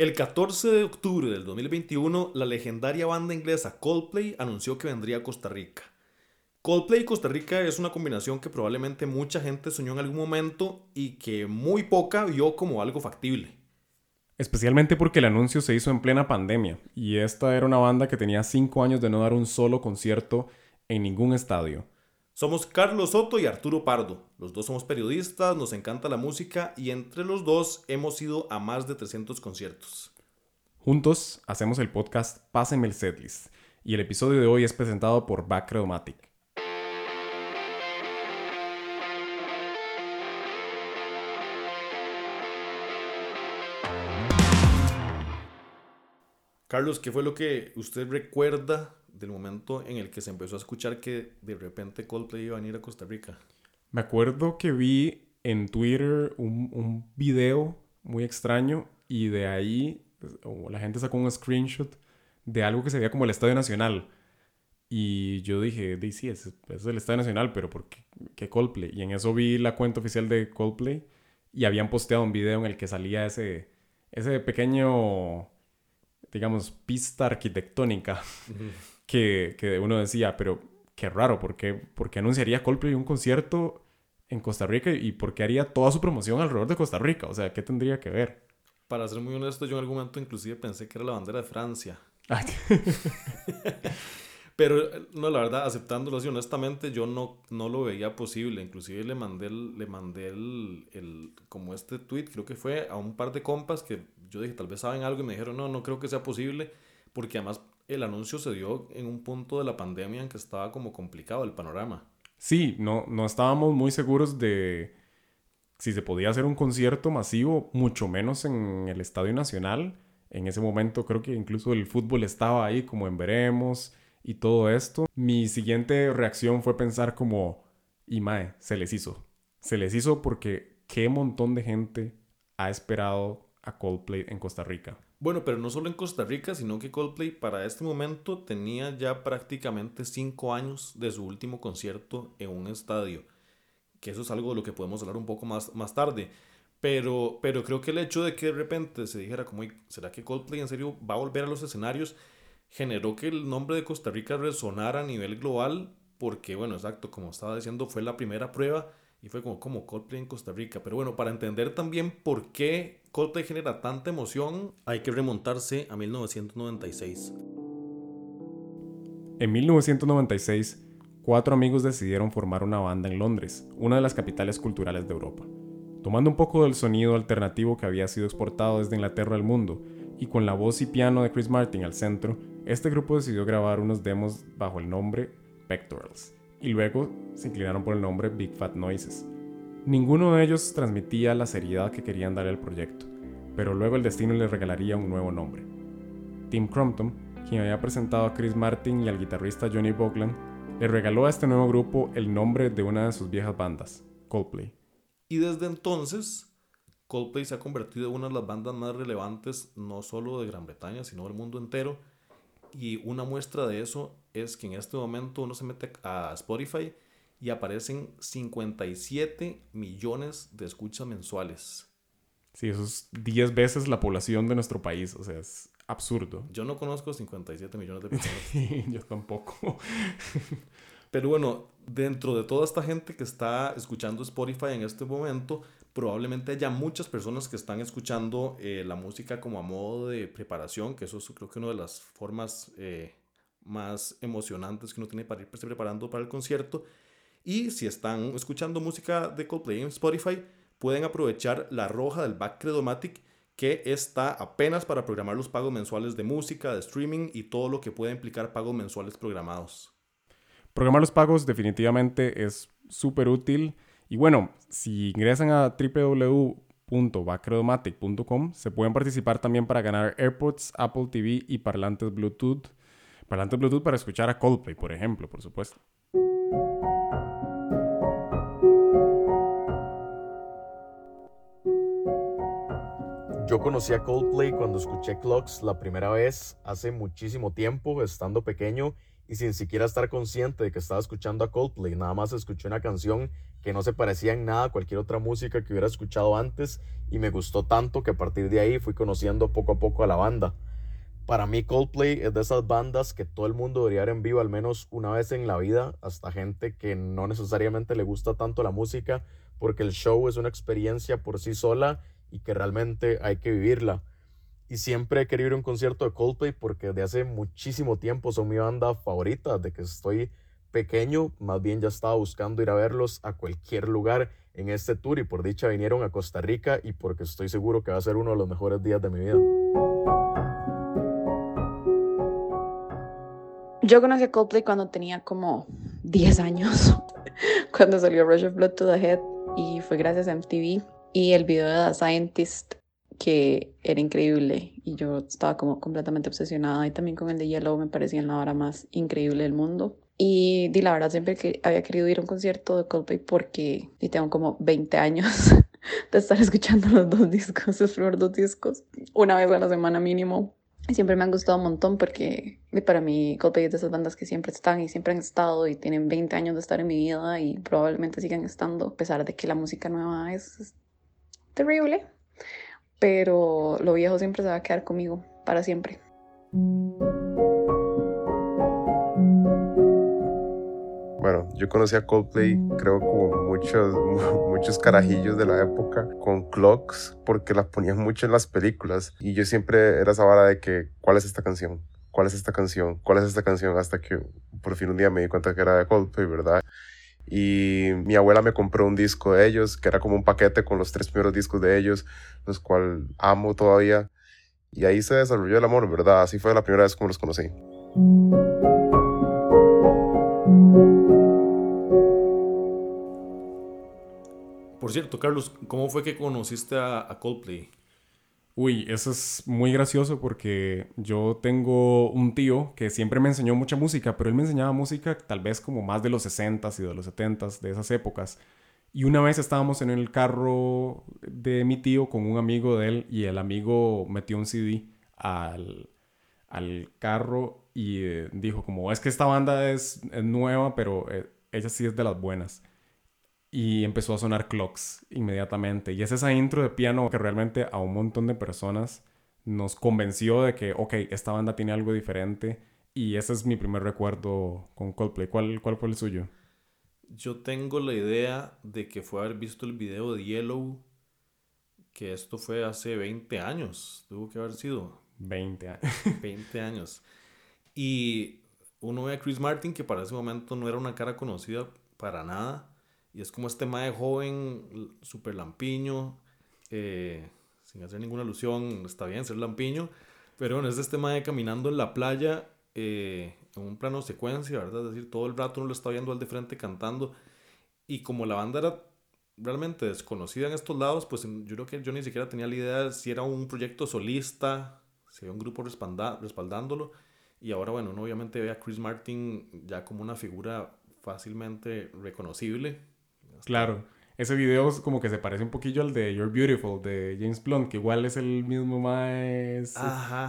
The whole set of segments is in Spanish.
El 14 de octubre del 2021, la legendaria banda inglesa Coldplay anunció que vendría a Costa Rica. Coldplay y Costa Rica es una combinación que probablemente mucha gente soñó en algún momento y que muy poca vio como algo factible. Especialmente porque el anuncio se hizo en plena pandemia y esta era una banda que tenía 5 años de no dar un solo concierto en ningún estadio. Somos Carlos Soto y Arturo Pardo. Los dos somos periodistas, nos encanta la música y entre los dos hemos ido a más de 300 conciertos. Juntos hacemos el podcast Pásenme el Setlist y el episodio de hoy es presentado por Backredomatic. Carlos, ¿qué fue lo que usted recuerda del momento en el que se empezó a escuchar que de repente Coldplay iba a venir a Costa Rica? Me acuerdo que vi en Twitter un, un video muy extraño y de ahí pues, la gente sacó un screenshot de algo que se veía como el Estadio Nacional. Y yo dije, sí, es, es el Estadio Nacional, pero ¿por qué, qué, Coldplay? Y en eso vi la cuenta oficial de Coldplay y habían posteado un video en el que salía ese, ese pequeño digamos, pista arquitectónica que, que, uno decía, pero qué raro, ¿por qué, ¿por qué anunciaría Coldplay un concierto en Costa Rica y por qué haría toda su promoción alrededor de Costa Rica? O sea, ¿qué tendría que ver? Para ser muy honesto, yo en algún momento inclusive pensé que era la bandera de Francia. Pero no, la verdad, aceptándolo así honestamente, yo no, no lo veía posible. Inclusive le mandé, el, le mandé el, el, como este tweet, creo que fue a un par de compas que yo dije, tal vez saben algo y me dijeron, no, no creo que sea posible, porque además el anuncio se dio en un punto de la pandemia en que estaba como complicado el panorama. Sí, no, no estábamos muy seguros de si se podía hacer un concierto masivo, mucho menos en el Estadio Nacional. En ese momento creo que incluso el fútbol estaba ahí como en veremos y todo esto. Mi siguiente reacción fue pensar como, y mae, se les hizo. Se les hizo porque qué montón de gente ha esperado a Coldplay en Costa Rica. Bueno, pero no solo en Costa Rica, sino que Coldplay para este momento tenía ya prácticamente cinco años de su último concierto en un estadio. Que eso es algo de lo que podemos hablar un poco más, más tarde. Pero, pero creo que el hecho de que de repente se dijera como, ¿será que Coldplay en serio va a volver a los escenarios? Generó que el nombre de Costa Rica resonara a nivel global porque, bueno, exacto, como estaba diciendo, fue la primera prueba y fue como, como Coldplay en Costa Rica. Pero bueno, para entender también por qué Coldplay genera tanta emoción, hay que remontarse a 1996. En 1996, cuatro amigos decidieron formar una banda en Londres, una de las capitales culturales de Europa. Tomando un poco del sonido alternativo que había sido exportado desde Inglaterra al mundo, y con la voz y piano de Chris Martin al centro, este grupo decidió grabar unos demos bajo el nombre Pectorals y luego se inclinaron por el nombre Big Fat Noises. Ninguno de ellos transmitía la seriedad que querían darle al proyecto, pero luego el destino les regalaría un nuevo nombre. Tim Crompton, quien había presentado a Chris Martin y al guitarrista Johnny Bogland, le regaló a este nuevo grupo el nombre de una de sus viejas bandas, Coldplay. Y desde entonces, Coldplay se ha convertido en una de las bandas más relevantes no solo de Gran Bretaña, sino del mundo entero. Y una muestra de eso es que en este momento uno se mete a Spotify y aparecen 57 millones de escuchas mensuales. Sí, eso es 10 veces la población de nuestro país, o sea, es absurdo. Yo no conozco 57 millones de personas. Yo tampoco. Pero bueno, dentro de toda esta gente que está escuchando Spotify en este momento, probablemente haya muchas personas que están escuchando eh, la música como a modo de preparación, que eso es creo que una de las formas eh, más emocionantes que uno tiene para irse preparando para el concierto. Y si están escuchando música de Coldplay en Spotify, pueden aprovechar la roja del Backcredomatic que está apenas para programar los pagos mensuales de música, de streaming y todo lo que pueda implicar pagos mensuales programados. Programar los pagos definitivamente es súper útil. Y bueno, si ingresan a www.backcredomatic.com se pueden participar también para ganar AirPods, Apple TV y parlantes Bluetooth parlante Bluetooth para escuchar a Coldplay, por ejemplo, por supuesto. Yo conocí a Coldplay cuando escuché Clocks la primera vez hace muchísimo tiempo, estando pequeño y sin siquiera estar consciente de que estaba escuchando a Coldplay. Nada más escuché una canción que no se parecía en nada a cualquier otra música que hubiera escuchado antes y me gustó tanto que a partir de ahí fui conociendo poco a poco a la banda. Para mí Coldplay es de esas bandas que todo el mundo debería ver en vivo al menos una vez en la vida, hasta gente que no necesariamente le gusta tanto la música, porque el show es una experiencia por sí sola y que realmente hay que vivirla. Y siempre he querido ir a un concierto de Coldplay porque desde hace muchísimo tiempo son mi banda favorita, de que estoy pequeño, más bien ya estaba buscando ir a verlos a cualquier lugar en este tour y por dicha vinieron a Costa Rica y porque estoy seguro que va a ser uno de los mejores días de mi vida. Yo conocí a Coldplay cuando tenía como 10 años, cuando salió Rush of Blood to the Head y fue gracias a MTV y el video de The Scientist que era increíble y yo estaba como completamente obsesionada y también con el de Yellow me parecía la hora más increíble del mundo. Y di la verdad siempre que había querido ir a un concierto de Coldplay porque y tengo como 20 años de estar escuchando los dos discos, los primeros dos discos, una vez a la semana mínimo. Y siempre me han gustado un montón porque para mí Coldplay es de esas bandas que siempre están y siempre han estado y tienen 20 años de estar en mi vida y probablemente sigan estando a pesar de que la música nueva es, es terrible. Pero lo viejo siempre se va a quedar conmigo para siempre. Bueno, yo conocí a Coldplay, creo como muchos, muchos carajillos de la época, con clocks, porque las ponían mucho en las películas. Y yo siempre era esa vara de que, ¿cuál es esta canción? ¿Cuál es esta canción? ¿Cuál es esta canción? Hasta que por fin un día me di cuenta que era de Coldplay, ¿verdad? Y mi abuela me compró un disco de ellos, que era como un paquete con los tres primeros discos de ellos, los cuales amo todavía. Y ahí se desarrolló el amor, ¿verdad? Así fue la primera vez como los conocí. Por cierto, Carlos, ¿cómo fue que conociste a, Coldplay? Uy, eso es muy gracioso porque yo tengo un tío que siempre me enseñó mucha música, pero él me enseñaba música tal vez como más de los 60s y de los 70s, de esas épocas. Y una vez estábamos en el carro de mi tío con un amigo de él y el amigo metió un CD al, al carro y eh, dijo como, es que esta banda es, nueva, pero eh, ella sí es de las buenas y empezó a sonar clocks inmediatamente. Y es esa intro de piano que realmente a un montón de personas nos convenció de que, ok, esta banda tiene algo diferente. Y ese es mi primer recuerdo con Coldplay. ¿Cuál, cuál fue el suyo? Yo tengo la idea de que fue haber visto el video de Yellow, que esto fue hace 20 años. Tuvo que haber sido. 20 años. 20 años. Y uno ve a Chris Martin, que para ese momento no era una cara conocida para nada y es como este mae joven, súper lampiño, eh, sin hacer ninguna alusión, está bien ser lampiño, pero bueno, es este mae caminando en la playa eh, en un plano secuencia, ¿verdad? Es decir, todo el rato uno lo está viendo al de frente cantando. Y como la banda era realmente desconocida en estos lados, pues yo creo que yo ni siquiera tenía la idea de si era un proyecto solista, si había un grupo respaldándolo. Y ahora, bueno, uno obviamente ve a Chris Martin ya como una figura fácilmente reconocible Claro. Ese video como que se parece un poquillo al de You're Beautiful de James Blunt, que igual es el mismo más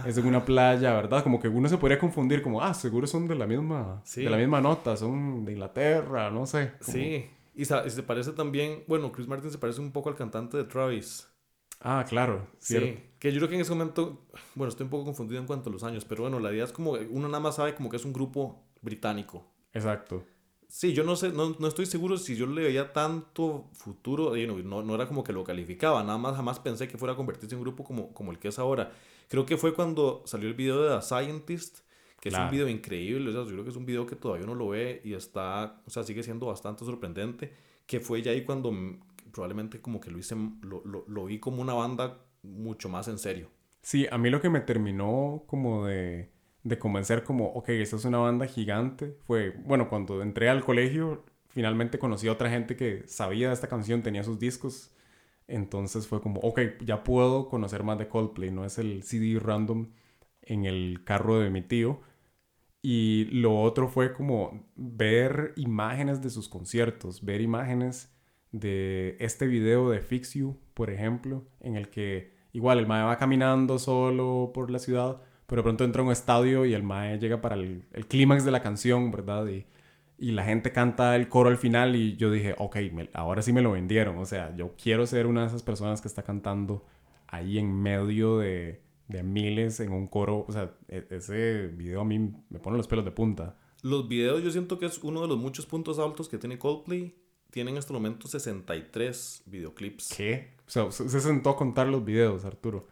es en una playa, ¿verdad? Como que uno se podría confundir como, ah, seguro son de la misma de la misma nota, son de Inglaterra, no sé. Sí. Y, se parece también, bueno, Chris Martin se parece un poco al cantante de Travis. Ah, claro, cierto. Sí, que yo creo que en ese momento, bueno, estoy un poco confundido en cuanto a los años, pero bueno, la idea es como, uno nada más sabe como que es un grupo británico. Exacto. Sí, yo no sé, no, no, estoy seguro si yo le veía tanto futuro, no, no, era como que lo calificaba, nada más jamás pensé que fuera a convertirse en un grupo como, como el que es ahora. Creo que fue cuando salió el video de The Scientist, que es un video increíble, o sea, yo creo que es un video que todavía uno lo ve y está, o sea, sigue siendo bastante sorprendente, que fue ya ahí cuando probablemente como que lo hice, lo, lo, lo vi como una banda mucho más en serio. Sí, a mí lo que me terminó como de de convencer como, ok, esta es una banda gigante, fue, bueno, cuando entré al colegio, finalmente conocí a otra gente que sabía de esta canción, tenía sus discos, entonces fue como, ok, ya puedo conocer más de Coldplay, no es el CD random en el carro de mi tío. Y lo otro fue como ver imágenes de sus conciertos, ver imágenes de este video de Fix You, por ejemplo, en el que igual el mae va caminando solo por la ciudad, pero pronto entra a un estadio y el mae llega para el, el clímax de la canción, ¿verdad? Y, y la gente canta el coro al final y yo dije, ok, ahora sí me lo vendieron. O sea, yo quiero ser una de esas personas que está cantando ahí en medio de, de miles en un coro. O sea, e, ese video a mí me pone los pelos de punta. Los videos yo siento que es uno de los muchos puntos altos que tiene Coldplay. Tienen en este momento 63 videoclips. ¿Qué? O sea, se sentó a contar los videos, Arturo.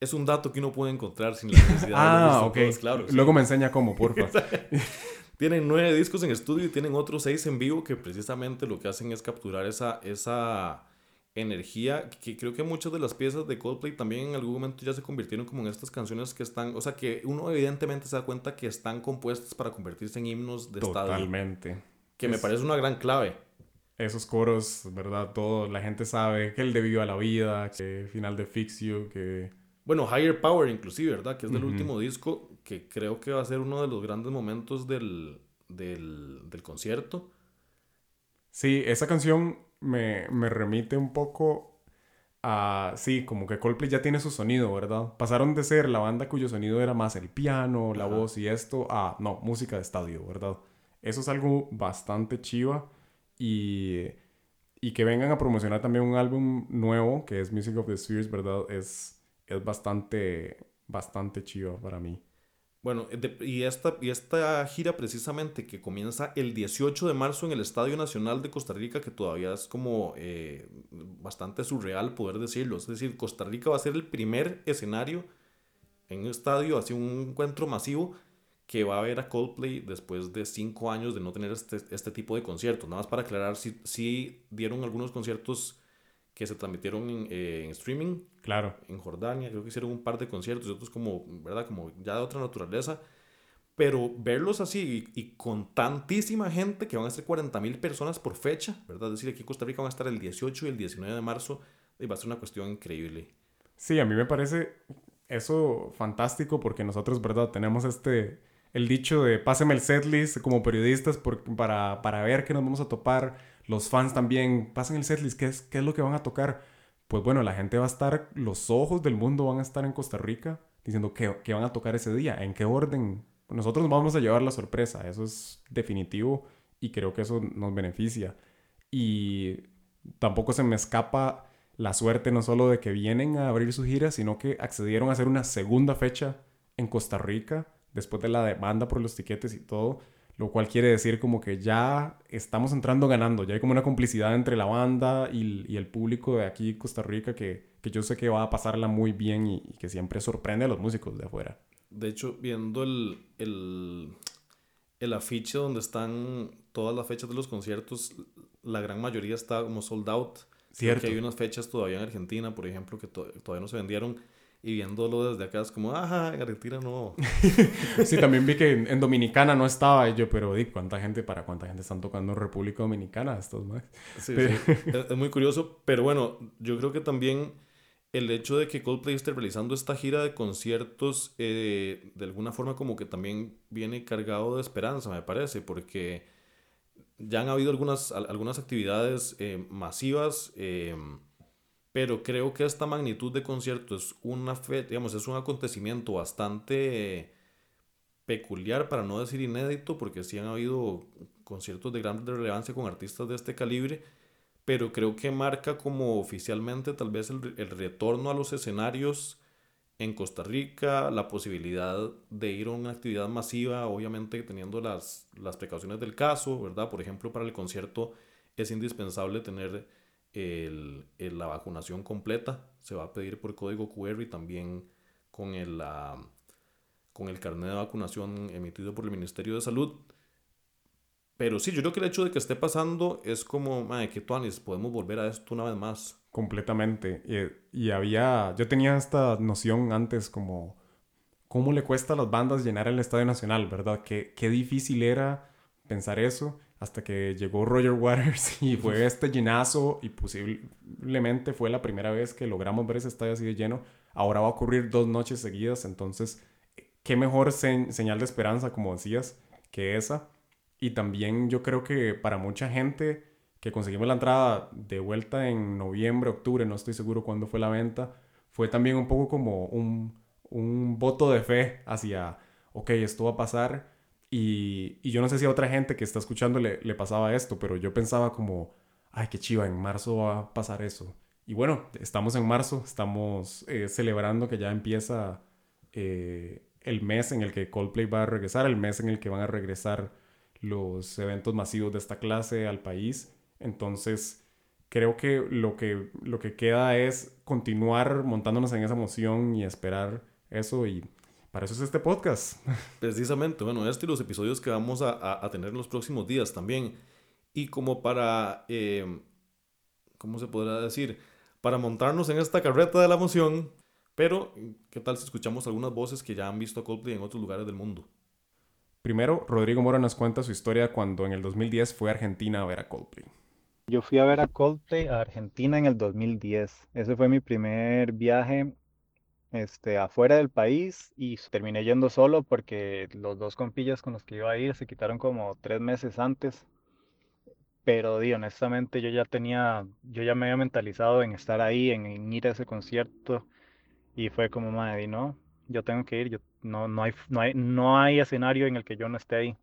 Es un dato que uno puede encontrar sin la necesidad ah, ok. claro, Luego me enseña cómo, porfa. tienen nueve discos en estudio y tienen otros seis en vivo que precisamente lo que hacen es capturar esa, esa energía que creo que muchas de las piezas de Coldplay también en algún momento ya se convirtieron como en estas canciones que están, o sea, que uno evidentemente se da cuenta que están compuestas para convertirse en himnos de estadio. Totalmente. Que me parece una gran clave. Esos coros, ¿verdad? Todo, la gente sabe que el de Viva la Vida, que final de Fix You, que... Bueno, Higher Power inclusive, ¿verdad? Que es del último disco, que creo que va a ser uno de los grandes momentos del, del, del concierto. Sí, esa canción me, me remite un poco a, sí, como que Coldplay ya tiene su sonido, ¿verdad? Pasaron de ser la banda cuyo sonido era más el piano, la voz y esto, a, no, música de estadio, ¿verdad? Eso es algo bastante chiva y, y que vengan a promocionar también un álbum nuevo, que es Music of the Spheres, ¿verdad? Es, es bastante, bastante chiva para mí. Bueno, y, esta, y esta gira precisamente que comienza el 18 de marzo en el Estadio Nacional de Costa Rica, que todavía es como eh, bastante surreal poder decirlo. Es decir, Costa Rica va a ser el primer escenario en un estadio, así un encuentro masivo, que va a ver a Coldplay después de cinco años de no tener este, este tipo de conciertos. Nada más para aclarar, si, si dieron algunos conciertos que se transmitieron en, eh, en, streaming. Claro. En Jordania, creo que hicieron un par de conciertos y otros como, ¿verdad? Como ya de otra naturaleza. Pero verlos así y, con tantísima gente, que van a ser 40 mil personas por fecha, ¿verdad? Es decir, aquí en Costa Rica van a estar el 18 y el 19 de marzo, y va a ser una cuestión increíble. Sí, a mí me parece eso fantástico porque nosotros, ¿verdad? Tenemos este, el dicho de páseme el setlist como periodistas por, para, para ver qué nos vamos a topar los fans también pasan el setlist, ¿qué es, ¿qué es lo que van a tocar? Pues bueno, la gente va a estar, los ojos del mundo van a estar en Costa Rica diciendo qué, qué van a tocar ese día, en qué orden. Nosotros nos vamos a llevar la sorpresa, eso es definitivo y creo que eso nos beneficia. Y tampoco se me escapa la suerte no solo de que vienen a abrir su gira, sino que accedieron a hacer una segunda fecha en Costa Rica después de la demanda por los tiquetes y todo lo cual quiere decir como que ya estamos entrando ganando, ya hay como una complicidad entre la banda y, el público de aquí Costa Rica que, yo sé que va a pasarla muy bien y, que siempre sorprende a los músicos de afuera. De hecho, viendo el, el, el afiche donde están todas las fechas de los conciertos, la gran mayoría está como sold out. Cierto. Porque hay unas fechas todavía en Argentina, por ejemplo, que todavía no se vendieron y viéndolo desde acá es como, ajá, en Argentina no. sí, también vi que en, Dominicana no estaba yo, pero di, ¿cuánta gente, para cuánta gente están tocando en República Dominicana estos más? Sí, sí. Es, muy curioso, pero bueno, yo creo que también el hecho de que Coldplay esté realizando esta gira de conciertos, eh, de alguna forma como que también viene cargado de esperanza, me parece, porque ya han habido algunas, algunas actividades eh, masivas. Eh, pero creo que esta magnitud de concierto es una fe, digamos, es un acontecimiento bastante peculiar, para no decir inédito, porque sí han habido conciertos de gran relevancia con artistas de este calibre, pero creo que marca como oficialmente tal vez el, el retorno a los escenarios en Costa Rica, la posibilidad de ir a una actividad masiva, obviamente teniendo las, las precauciones del caso, ¿verdad? Por ejemplo, para el concierto es indispensable tener el, la vacunación completa. Se va a pedir por código QR y también con el, con el carnet de vacunación emitido por el Ministerio de Salud. Pero sí, yo creo que el hecho de que esde pasando es como, madre, que tuanis, podemos volver a esto una vez más. Completamente. Y, y, había, yo tenía esta noción antes como, ¿cómo le cuesta a las bandas llenar el Estadio Nacional, verdad? Qué, qué difícil era pensar eso hasta que llegó Roger Waters y fue este llenazo y posiblemente fue la primera vez que logramos ver ese estadio así de lleno. Ahora va a ocurrir dos noches seguidas, entonces, qué mejor señal de esperanza, como decías, que esa. Y también yo creo que para mucha gente que conseguimos la entrada de vuelta en noviembre, octubre, no estoy seguro cuándo fue la venta, fue también un poco como un, un voto de fe hacia, ok, esto va a pasar Y, y, yo no sé si a otra gente que está escuchando le, pasaba esto, pero yo pensaba como, ay, qué chiva, en marzo va a pasar eso. Y bueno, estamos en marzo, estamos eh, celebrando que ya empieza eh, el mes en el que Coldplay va a regresar, el mes en el que van a regresar los eventos masivos de esta clase al país. Entonces, creo que lo que, lo que queda es continuar montándonos en esa emoción y esperar eso y para eso es este podcast. Precisamente, bueno, este y los episodios que vamos a, a, tener en los próximos días también. Y como para, eh, ¿cómo se podrá decir? Para montarnos en esta carreta de la emoción. Pero, ¿qué tal si escuchamos algunas voces que ya han visto a Coldplay en otros lugares del mundo? Primero, Rodrigo Mora nos cuenta su historia cuando en el 2010 fue a Argentina a ver a Coldplay. Yo fui a ver a Coldplay a Argentina en el 2010. Ese fue mi primer viaje este, afuera del país y terminé yendo solo porque los dos compillas con los que iba a ir se quitaron como tres meses antes. Pero di, honestamente yo ya tenía, yo ya me había mentalizado en estar ahí, en, ir a ese concierto y fue como, madre, no, yo tengo que ir, yo, no, no, hay, no, hay, no hay escenario en el que yo no esté ahí.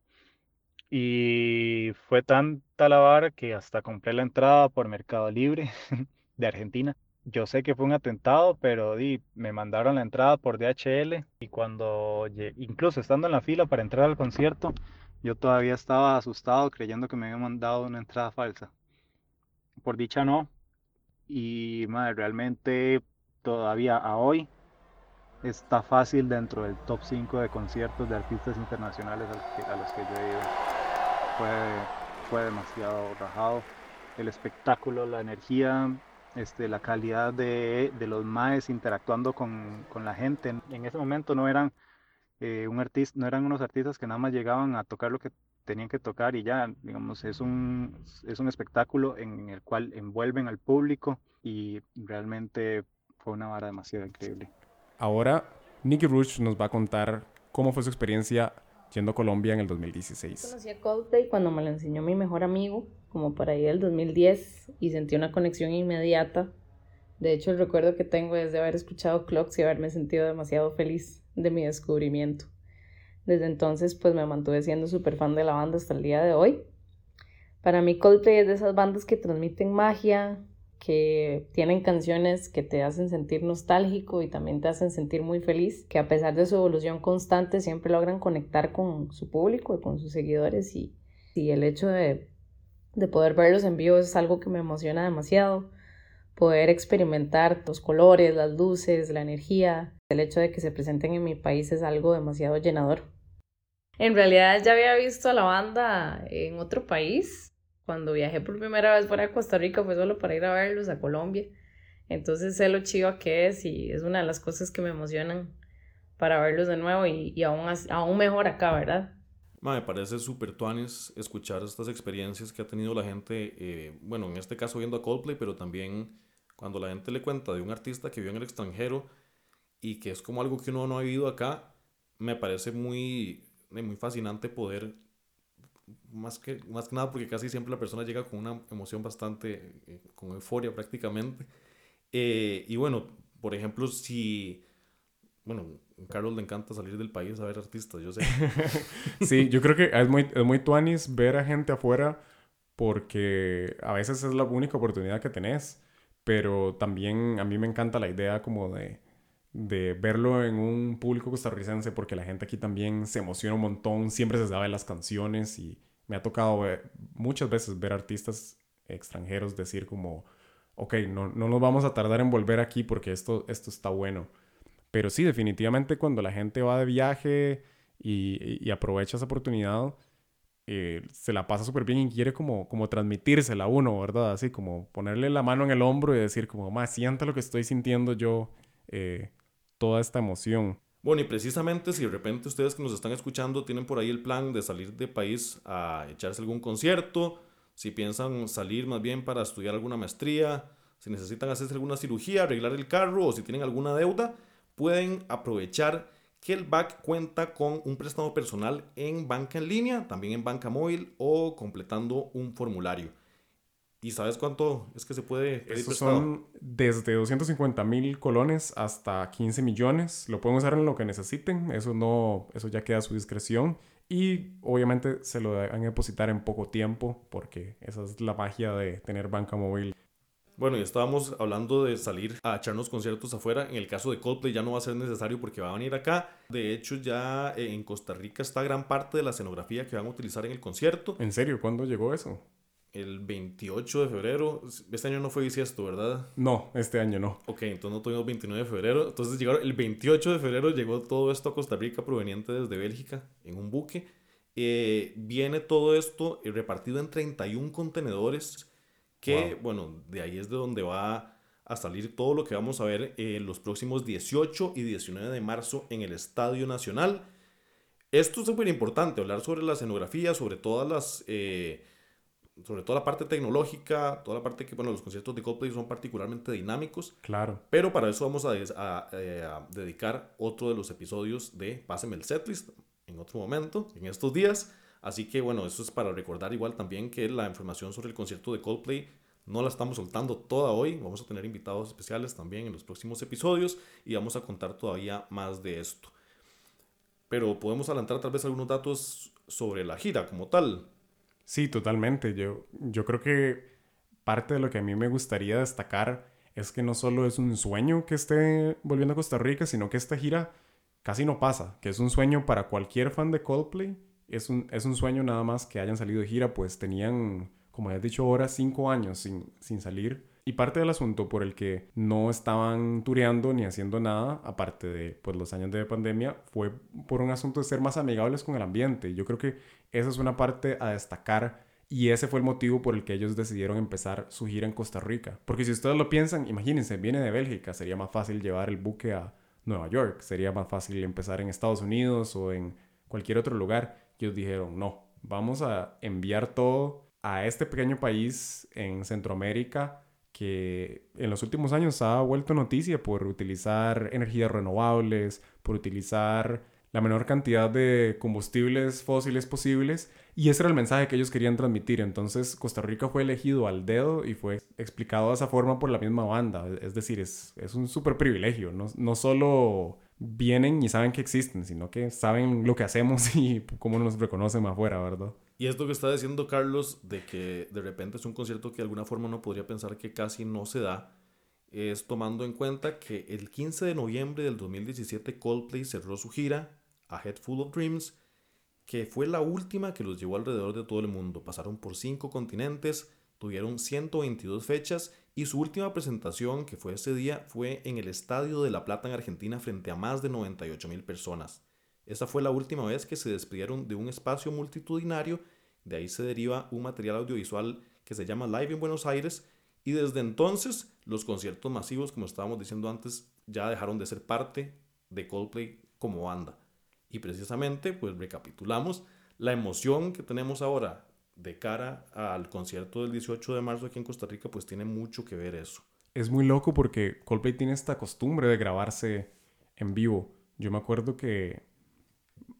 Y fue tanta la que hasta compré la entrada por Mercado Libre de Argentina. Yo sé que fue un atentado, pero di, me mandaron la entrada por DHL y cuando, incluso estando en la fila para entrar al concierto, yo todavía estaba asustado creyendo que me habían mandado una entrada falsa. Por dicha no. Y madre, realmente todavía a hoy está fácil dentro del top 5 de conciertos de artistas internacionales a los que, yo he ido. Fue, fue demasiado rajado. El espectáculo, la energía, este, la calidad de, de los maes interactuando con, con, la gente. En ese momento no eran, eh, un artista, no eran unos artistas que nada más llegaban a tocar lo que tenían que tocar y ya, digamos, es un, es un espectáculo en el cual envuelven al público y realmente fue una vara demasiado increíble. Ahora, Nicky Rush nos va a contar cómo fue su experiencia yendo a Colombia en el 2016. Conocí a Coldplay cuando me lo enseñó mi mejor amigo como para ahí el 2010 y sentí una conexión inmediata. De hecho, el recuerdo que tengo es de haber escuchado Clocks y haberme sentido demasiado feliz de mi descubrimiento. Desde entonces, pues me mantuve siendo súper fan de la banda hasta el día de hoy. Para mí, Coldplay es de esas bandas que transmiten magia, que tienen canciones que te hacen sentir nostálgico y también te hacen sentir muy feliz, que a pesar de su evolución constante siempre logran conectar con su público y con sus seguidores y, y el hecho de de poder verlos en vivo es algo que me emociona demasiado. Poder experimentar los colores, las luces, la energía, el hecho de que se presenten en mi país es algo demasiado llenador. En realidad ya había visto a la banda en otro país. Cuando viajé por primera vez fuera Costa Rica fue solo para ir a verlos a Colombia. Entonces sé lo chido que es y es una de las cosas que me emocionan para verlos de nuevo y, y aún, aún mejor acá, ¿verdad? Me parece súper tuanis escuchar estas experiencias que ha tenido la gente, eh, bueno, en este caso viendo a Coldplay, pero también cuando la gente le cuenta de un artista que vive en el extranjero y que es como algo que uno no ha vivido acá, me parece muy, eh, muy fascinante poder, más que, más que nada porque casi siempre la persona llega con una emoción bastante, eh, con euforia prácticamente. y bueno, por ejemplo, si, bueno, Carlos le encanta salir del país a ver artistas, yo sé. sí, yo creo que es muy, es muy tuanis ver a gente afuera porque a veces es la única oportunidad que tenés, pero también a mí me encanta la idea como de, de verlo en un público costarricense porque la gente aquí también se emociona un montón, siempre se sabe las canciones y me ha tocado muchas veces ver artistas extranjeros decir como, ok, no, no nos vamos a tardar en volver aquí porque esto, esto está bueno. Pero sí, definitivamente cuando la gente va de viaje y, aprovecha esa oportunidad, eh, se la pasa súper bien y quiere como, como transmitírsela a uno, ¿verdad? Así como ponerle la mano en el hombro y decir como, más sienta lo que estoy sintiendo yo, eh, toda esta emoción. Bueno, y precisamente si de repente ustedes que nos están escuchando tienen por ahí el plan de salir de país a echarse algún concierto, si piensan salir más bien para estudiar alguna maestría, si necesitan hacerse alguna cirugía, arreglar el carro o si tienen alguna deuda, pueden aprovechar que el BAC cuenta con un préstamo personal en banca en línea, también en banca móvil o completando un formulario. ¿Y sabes cuánto es que se puede pedir Esos prestado? son desde 250 mil colones hasta 15 millones. Lo pueden usar en lo que necesiten. Eso no, eso ya queda a su discreción. Y obviamente se lo van a depositar en poco tiempo porque esa es la magia de tener banca móvil. Bueno, y estábamos hablando de salir a echarnos conciertos afuera. En el caso de Coldplay ya no va a ser necesario porque va a venir acá. De hecho, ya eh, en Costa Rica está gran parte de la escenografía que van a utilizar en el concierto. ¿En serio? ¿Cuándo llegó eso? El 28 de febrero. Este año no fue bisiesto, ¿verdad? No, este año no. Ok, entonces no tuvimos 29 de febrero. Entonces llegaron, el 28 de febrero llegó todo esto a Costa Rica proveniente desde Bélgica en un buque. Eh, viene todo esto eh, repartido en 31 contenedores que, Wow. bueno, de ahí es de donde va a salir todo lo que vamos a ver eh, los próximos 18 y 19 de marzo en el Estadio Nacional. Esto es súper importante, hablar sobre la escenografía, sobre todas las... eh, sobre toda la parte tecnológica, toda la parte que, bueno, los conciertos de Coldplay son particularmente dinámicos. Claro. Pero para eso vamos a, eh, a dedicar otro de los episodios de Páseme el setlist en otro momento, en estos días. Así que bueno, eso es para recordar igual también que la información sobre el concierto de Coldplay no la estamos soltando toda hoy. Vamos a tener invitados especiales también en los próximos episodios y vamos a contar todavía más de esto. Pero podemos adelantar tal vez algunos datos sobre la gira como tal. Sí, totalmente. Yo, yo creo que parte de lo que a mí me gustaría destacar es que no solo es un sueño que esté volviendo a Costa Rica, sino que esta gira casi no pasa, que es un sueño para cualquier fan de Coldplay. Es un, es un sueño nada más que hayan salido de gira, pues tenían, como ya has dicho ahora, cinco años sin, sin salir. Y parte del asunto por el que no estaban tureando ni haciendo nada, aparte de pues, los años de pandemia, fue por un asunto de ser más amigables con el ambiente. Yo creo que esa es una parte a destacar y ese fue el motivo por el que ellos decidieron empezar su gira en Costa Rica. Porque si ustedes lo piensan, imagínense, viene de Bélgica, sería más fácil llevar el buque a Nueva York, sería más fácil empezar en Estados Unidos o en cualquier otro lugar. Ellos dijeron, no, vamos a enviar todo a este pequeño país en Centroamérica que en los últimos años ha vuelto noticia por utilizar energías renovables, por utilizar la menor cantidad de combustibles fósiles posibles y ese era el mensaje que ellos querían transmitir. Entonces Costa Rica fue elegido al dedo y fue explicado de esa forma por la misma banda. Es decir, es, es un súper privilegio. No, no solo vienen y saben que existen, sino que saben lo que hacemos y cómo nos reconocen afuera, ¿verdad? Y esto que está diciendo Carlos, de que de repente es un concierto que de alguna forma uno podría pensar que casi no se da, es tomando en cuenta que el 15 de noviembre del 2017 Coldplay cerró su gira, A Head Full of Dreams, que fue la última que los llevó alrededor de todo el mundo. Pasaron por cinco continentes, tuvieron 122 fechas y su última presentación, que fue ese día, fue en el Estadio de La Plata en Argentina frente a más de 98 mil personas. Esa fue la última vez que se despidieron de un espacio multitudinario, de ahí se deriva un material audiovisual que se llama Live en Buenos Aires y desde entonces los conciertos masivos, como estábamos diciendo antes, ya dejaron de ser parte de Coldplay como banda. Y precisamente, pues recapitulamos la emoción que tenemos ahora de cara al concierto del 18 de marzo aquí en Costa Rica, pues tiene mucho que ver eso. Es muy loco porque Coldplay tiene esta costumbre de grabarse en vivo. Yo me acuerdo que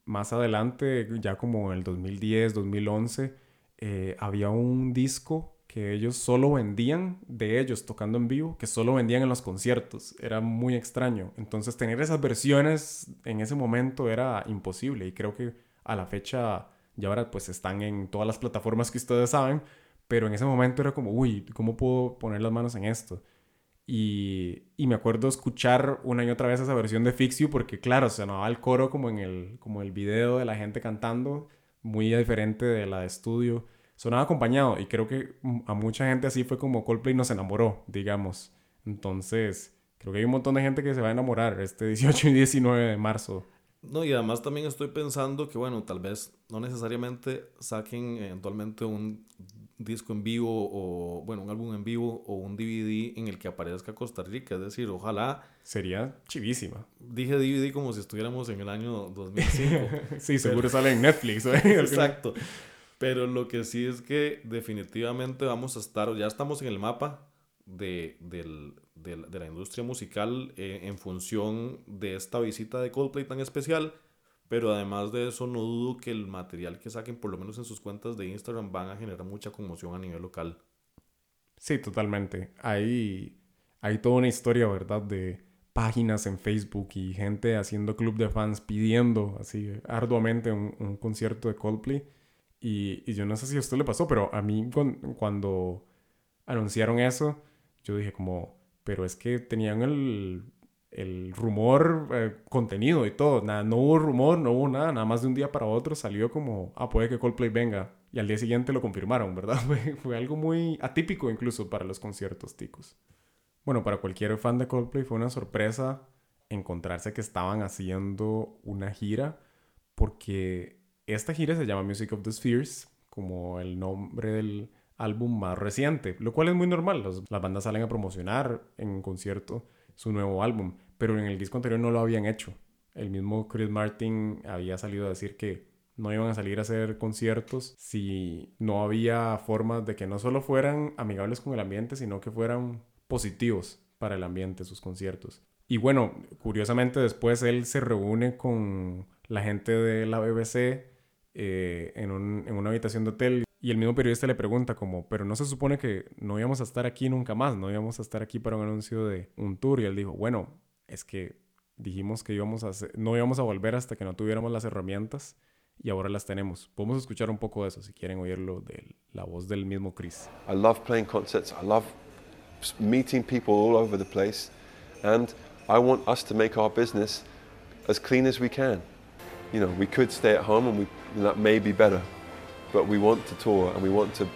más adelante, ya como en el 2010, 2011, eh, había un disco que ellos solo vendían de ellos tocando en vivo, que solo vendían en los conciertos. Era muy extraño. Entonces tener esas versiones en ese momento era imposible y creo que a la fecha ya ahora pues están en todas las plataformas que ustedes saben, pero en ese momento era como, uy, ¿cómo puedo poner las manos en esto? Y, y, me acuerdo escuchar una y otra vez esa versión de Fix You porque, claro, sonaba el coro como en el, como el video de la gente cantando, muy diferente de la de estudio. Sonaba acompañado y creo que a mucha gente así fue como Coldplay nos enamoró, digamos. Entonces, creo que hay un montón de gente que se va a enamorar este 18 y 19 de marzo. No, y además también estoy pensando que, bueno, tal vez no necesariamente saquen eventualmente un disco en vivo o, bueno, un álbum en vivo o un DVD en el que aparezca Costa Rica. Es decir, ojalá... Sería chivísima. Dije DVD como si estuviéramos en el año 2005. sí, seguro pero... sale en Netflix. ¿eh? Exacto. Pero lo que sí es que definitivamente vamos a estar, ya estamos en el mapa de, del, de, de la industria musical eh, en función de esta visita de Coldplay tan especial. Pero además de eso, no dudo que el material que saquen, por lo menos en sus cuentas de Instagram, van a generar mucha conmoción a nivel local. Sí, totalmente. Hay, hay toda una historia, ¿verdad? De páginas en Facebook y gente haciendo club de fans pidiendo así arduamente un, concierto de Coldplay. Y, y, yo no sé si a usted le pasó, pero a mí cuando anunciaron eso, yo dije como, pero es que tenían el, el rumor eh, contenido y todo. Nada, no hubo rumor, no hubo nada. Nada más de un día para otro salió como, ah, puede que Coldplay venga. Y al día siguiente lo confirmaron, ¿verdad? fue, algo muy atípico incluso para los conciertos ticos. Bueno, para cualquier fan de Coldplay fue una sorpresa encontrarse que estaban haciendo una gira porque esta gira se llama Music of the Spheres, como el nombre del álbum más reciente, lo cual es muy normal. las bandas salen a promocionar en un concierto su nuevo álbum pero en el disco anterior no lo habían hecho. El mismo Chris Martin había salido a decir que no iban a salir a hacer conciertos si no había formas de que no solo fueran amigables con el ambiente, sino que fueran positivos para el ambiente sus conciertos. Y bueno, curiosamente después él se reúne con la gente de la BBC eh, en, en una habitación de hotel y el mismo periodista le pregunta como, pero no se supone que no íbamos a estar aquí nunca más, no íbamos a estar aquí para un anuncio de un tour. Y él dijo, bueno, es que dijimos que íbamos a no íbamos a volver hasta que no tuviéramos las herramientas y ahora las tenemos. Podemos escuchar un poco de eso si quieren oírlo de la voz del mismo Chris. I love playing concerts. I love meeting people all over the place and I want us to make our business as clean as we can. You know, we could stay at home and, we, that may be better, but we want to tour and we want to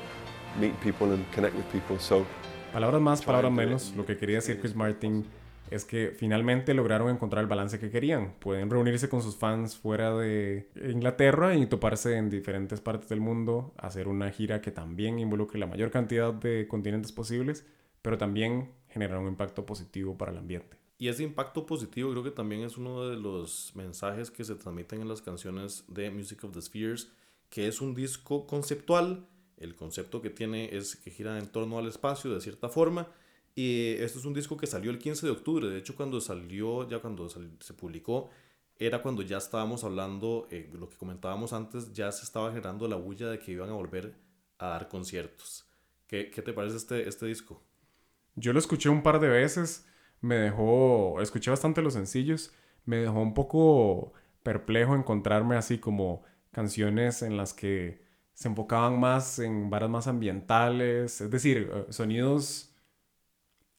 meet people and connect with people. So palabras más, palabras menos, lo que quería decir Chris Martin es que finalmente lograron encontrar el balance que querían. Pueden reunirse con sus fans fuera de Inglaterra y toparse en diferentes partes del mundo, hacer una gira que también involucre la mayor cantidad de continentes posibles, pero también generar un impacto positivo para el ambiente. Y ese impacto positivo creo que también es uno de los mensajes que se transmiten en las canciones de Music of the Spheres, que es un disco conceptual. El concepto que tiene es que gira en torno al espacio de cierta forma y esto es un disco que salió el 15 de octubre. De hecho, cuando salió, ya cuando se publicó, era cuando ya estábamos hablando, eh, lo que comentábamos antes, ya se estaba generando la bulla de que iban a volver a dar conciertos. ¿Qué, qué te parece este, este disco? Yo lo escuché un par de veces, me dejó, escuché bastante los sencillos, me dejó un poco perplejo encontrarme así como canciones en las que se enfocaban más en varas más ambientales, es decir, eh, sonidos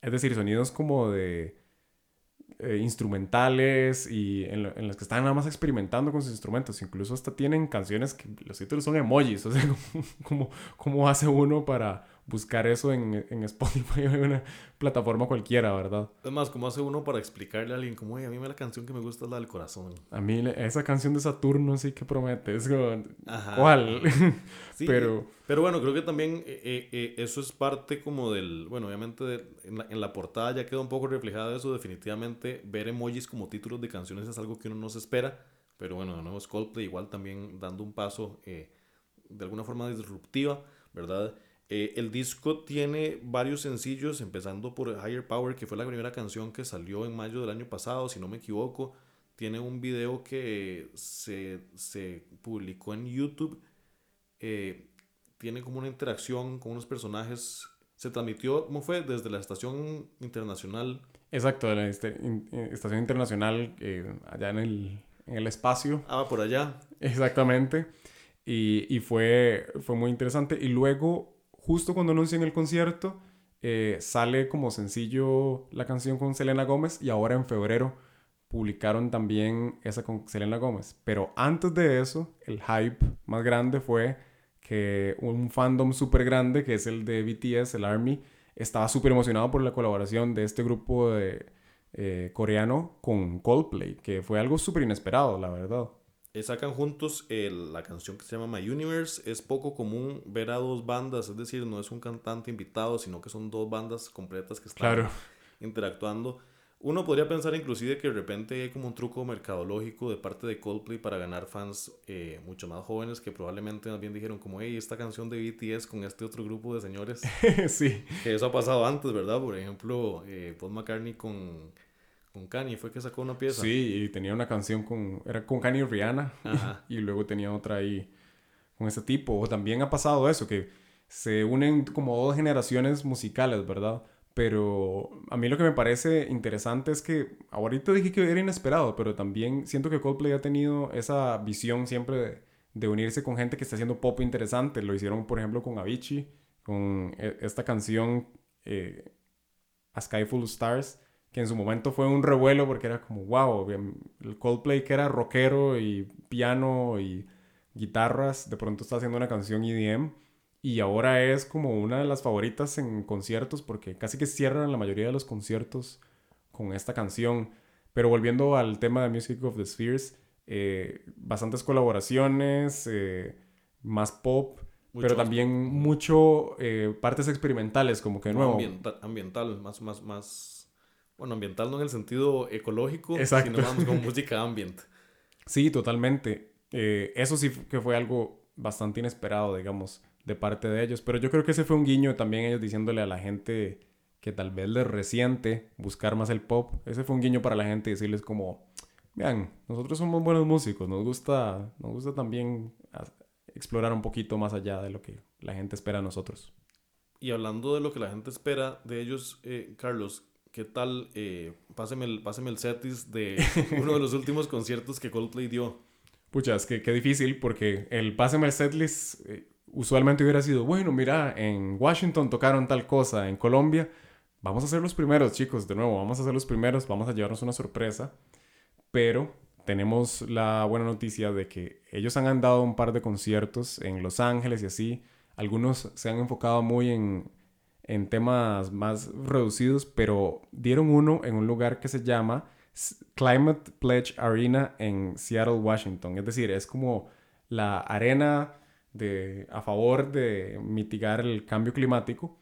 es decir, sonidos como de eh, instrumentales y en, en, los que están nada más experimentando con sus instrumentos. Incluso hasta tienen canciones que los títulos son emojis. O sea, como, ¿cómo hace uno para buscar eso en, en Spotify o en una plataforma cualquiera, ¿verdad? Es más, ¿cómo hace uno para explicarle a alguien como, oye, a mí la canción que me gusta es la del corazón? A mí esa canción de Saturno sí que promete, es como, ¿cuál? sí, pero... Pero bueno, creo que también eh, eh, eh, eso es parte como del, bueno, obviamente en, la, en, la, portada ya queda un poco reflejado eso, definitivamente ver emojis como títulos de canciones es algo que uno no se espera, pero bueno, de nuevo Coldplay igual también dando un paso de alguna forma disruptiva, ¿verdad? Eh, el disco tiene varios sencillos, empezando por Higher Power, que fue la primera canción que salió en mayo del año pasado, si no me equivoco. Tiene un video que se, se publicó en YouTube. Eh, tiene como una interacción con unos personajes. Se transmitió, ¿cómo fue? Desde la estación internacional. Exacto, de la eh, estación internacional, allá en el, en el espacio. Ah, por allá. Exactamente. Y, y, fue, fue muy interesante. Y luego justo cuando anuncian el concierto, eh, sale como sencillo la canción con Selena Gómez y ahora en febrero publicaron también esa con Selena Gómez. Pero antes de eso, el hype más grande fue que un fandom súper grande, que es el de BTS, el ARMY, estaba súper emocionado por la colaboración de este grupo de, eh, coreano con Coldplay, que fue algo súper inesperado, la verdad. Eh, sacan juntos la canción que se llama My Universe. Es poco común ver a dos bandas, es decir, no es un cantante invitado, sino que son dos bandas completas que están interactuando. Uno podría pensar inclusive que de repente hay como un truco mercadológico de parte de Coldplay para ganar fans eh, mucho más jóvenes que probablemente más bien dijeron como, hey, esta canción de BTS con este otro grupo de señores. sí. Que eso ha pasado antes, ¿verdad? Por ejemplo, eh, Paul McCartney con con Kanye fue que sacó una pieza. Sí, y tenía una canción con. Era con Kanye y Rihanna. y luego tenía otra ahí con ese tipo. O también ha pasado eso, que se unen como dos generaciones musicales, ¿verdad? Pero a mí lo que me parece interesante es que ahorita dije que era inesperado, pero también siento que Coldplay ha tenido esa visión siempre de, unirse con gente que está haciendo pop interesante. Lo hicieron, por ejemplo, con Avicii, con e, esta canción eh, A Sky Full of Stars, que en su momento fue un revuelo porque era como, wow, el Coldplay que era rockero y piano y guitarras, de pronto está haciendo una canción EDM y ahora es como una de las favoritas en conciertos porque casi que cierran la mayoría de los conciertos con esta canción. Pero volviendo al tema de Music of the Spheres, eh, bastantes colaboraciones, eh, más pop, pero también mucho eh, partes experimentales, como que nuevo. Ambiental, más, más, más, bueno, ambiental no en el sentido ecológico, sino vamos con música ambient. Sí, totalmente. eso sí que fue algo bastante inesperado, digamos de parte de ellos. Pero yo creo que ese fue un guiño también ellos diciéndole a la gente que tal vez les resiente buscar más el pop. Ese fue un guiño para la gente decirles como, vean, nosotros somos buenos músicos, nos gusta, nos gusta también explorar un poquito más allá de lo que la gente espera de nosotros. Y hablando de lo que la gente espera de ellos, eh, Carlos, ¿qué tal? Eh, páseme, el, páseme el setis de uno de los últimos conciertos que Coldplay dio. Pucha, es que qué difícil porque el páseme el setlist eh, usualmente hubiera sido, bueno, mira, en Washington tocaron tal cosa, en Colombia, vamos a ser los primeros, chicos, de nuevo, vamos a ser los primeros, vamos a llevarnos una sorpresa, pero tenemos la buena noticia de que ellos han dado un par de conciertos en Los Ángeles y así, algunos se han enfocado muy en, en temas más reducidos, pero dieron uno en un lugar que se llama Climate Pledge Arena en Seattle, Washington, es decir, es como la arena de, a favor de mitigar el cambio climático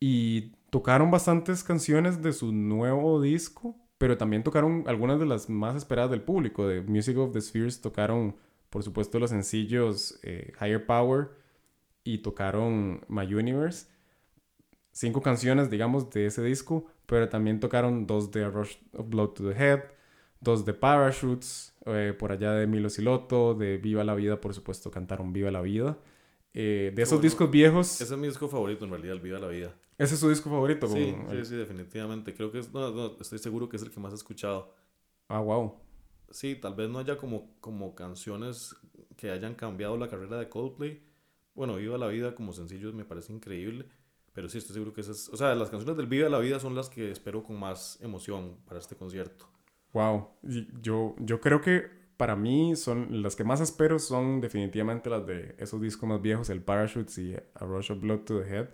y tocaron bastantes canciones de su nuevo disco, pero también tocaron algunas de las más esperadas del público. De Music of the Spheres tocaron, por supuesto, los sencillos eh, Higher Power y tocaron My Universe. Cinco canciones, digamos, de ese disco, pero también tocaron dos de A Rush of Blood to the Head, dos de Parachutes, eh, por allá de Milo Siloto, de Viva la Vida, por supuesto, cantaron Viva la Vida. Eh, de esos discos viejos... Ese es mi disco favorito, en realidad, el Viva la Vida. ¿Ese es su disco favorito? Sí, sí, sí, definitivamente. Creo que es... No, no, estoy seguro que es el que más he escuchado. Ah, wow. Sí, tal vez no haya como, como canciones que hayan cambiado la carrera de Coldplay. Bueno, Viva la Vida como sencillo me parece increíble. Pero sí, estoy seguro que esas... O sea, las canciones del Viva la Vida son las que espero con más emoción para este concierto. Wow, yo, yo creo que para mí son las que más espero son definitivamente las de esos discos más viejos, el Parachutes y A Rush of Blood to the Head.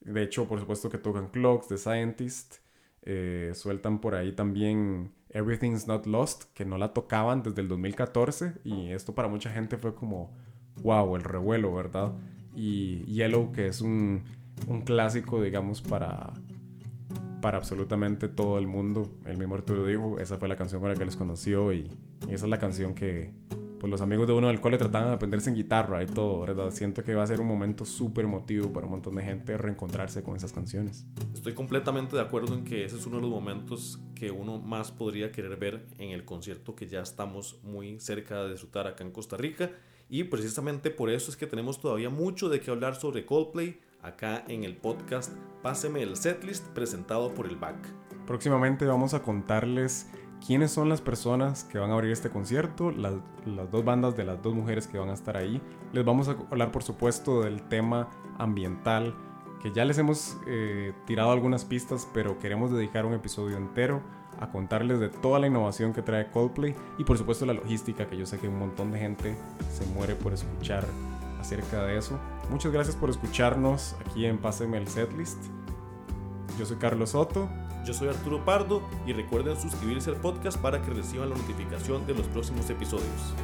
De hecho, por supuesto que tocan Clocks, The Scientist, eh, sueltan por ahí también Everything's Not Lost, que no la tocaban desde el 2014 y esto para mucha gente fue como, wow, el revuelo, ¿verdad? Y Yellow, que es un, un clásico, digamos, para para absolutamente todo el mundo. El mismo Arturo dijo, esa fue la canción con la que les conoció y, esa es la canción que pues los amigos de uno del cual le trataban de aprenderse en guitarra y todo, ¿verdad? Siento que va a ser un momento súper emotivo para un montón de gente reencontrarse con esas canciones. Estoy completamente de acuerdo en que ese es uno de los momentos que uno más podría querer ver en el concierto que ya estamos muy cerca de disfrutar acá en Costa Rica y precisamente por eso es que tenemos todavía mucho de qué hablar sobre Coldplay, acá en el podcast Páseme el setlist presentado por el BAC. Próximamente vamos a contarles quiénes son las personas que van a abrir este concierto, las, dos bandas de las dos mujeres que van a estar ahí. Les vamos a hablar por supuesto del tema ambiental, que ya les hemos eh, tirado algunas pistas, pero queremos dedicar un episodio entero a contarles de toda la innovación que trae Coldplay y por supuesto la logística, que yo sé que un montón de gente se muere por escuchar acerca de eso. Muchas gracias por escucharnos aquí en Pásenme el Setlist. Yo soy Carlos Soto. Yo soy Arturo Pardo y recuerden suscribirse al podcast para que reciban la notificación de los próximos episodios.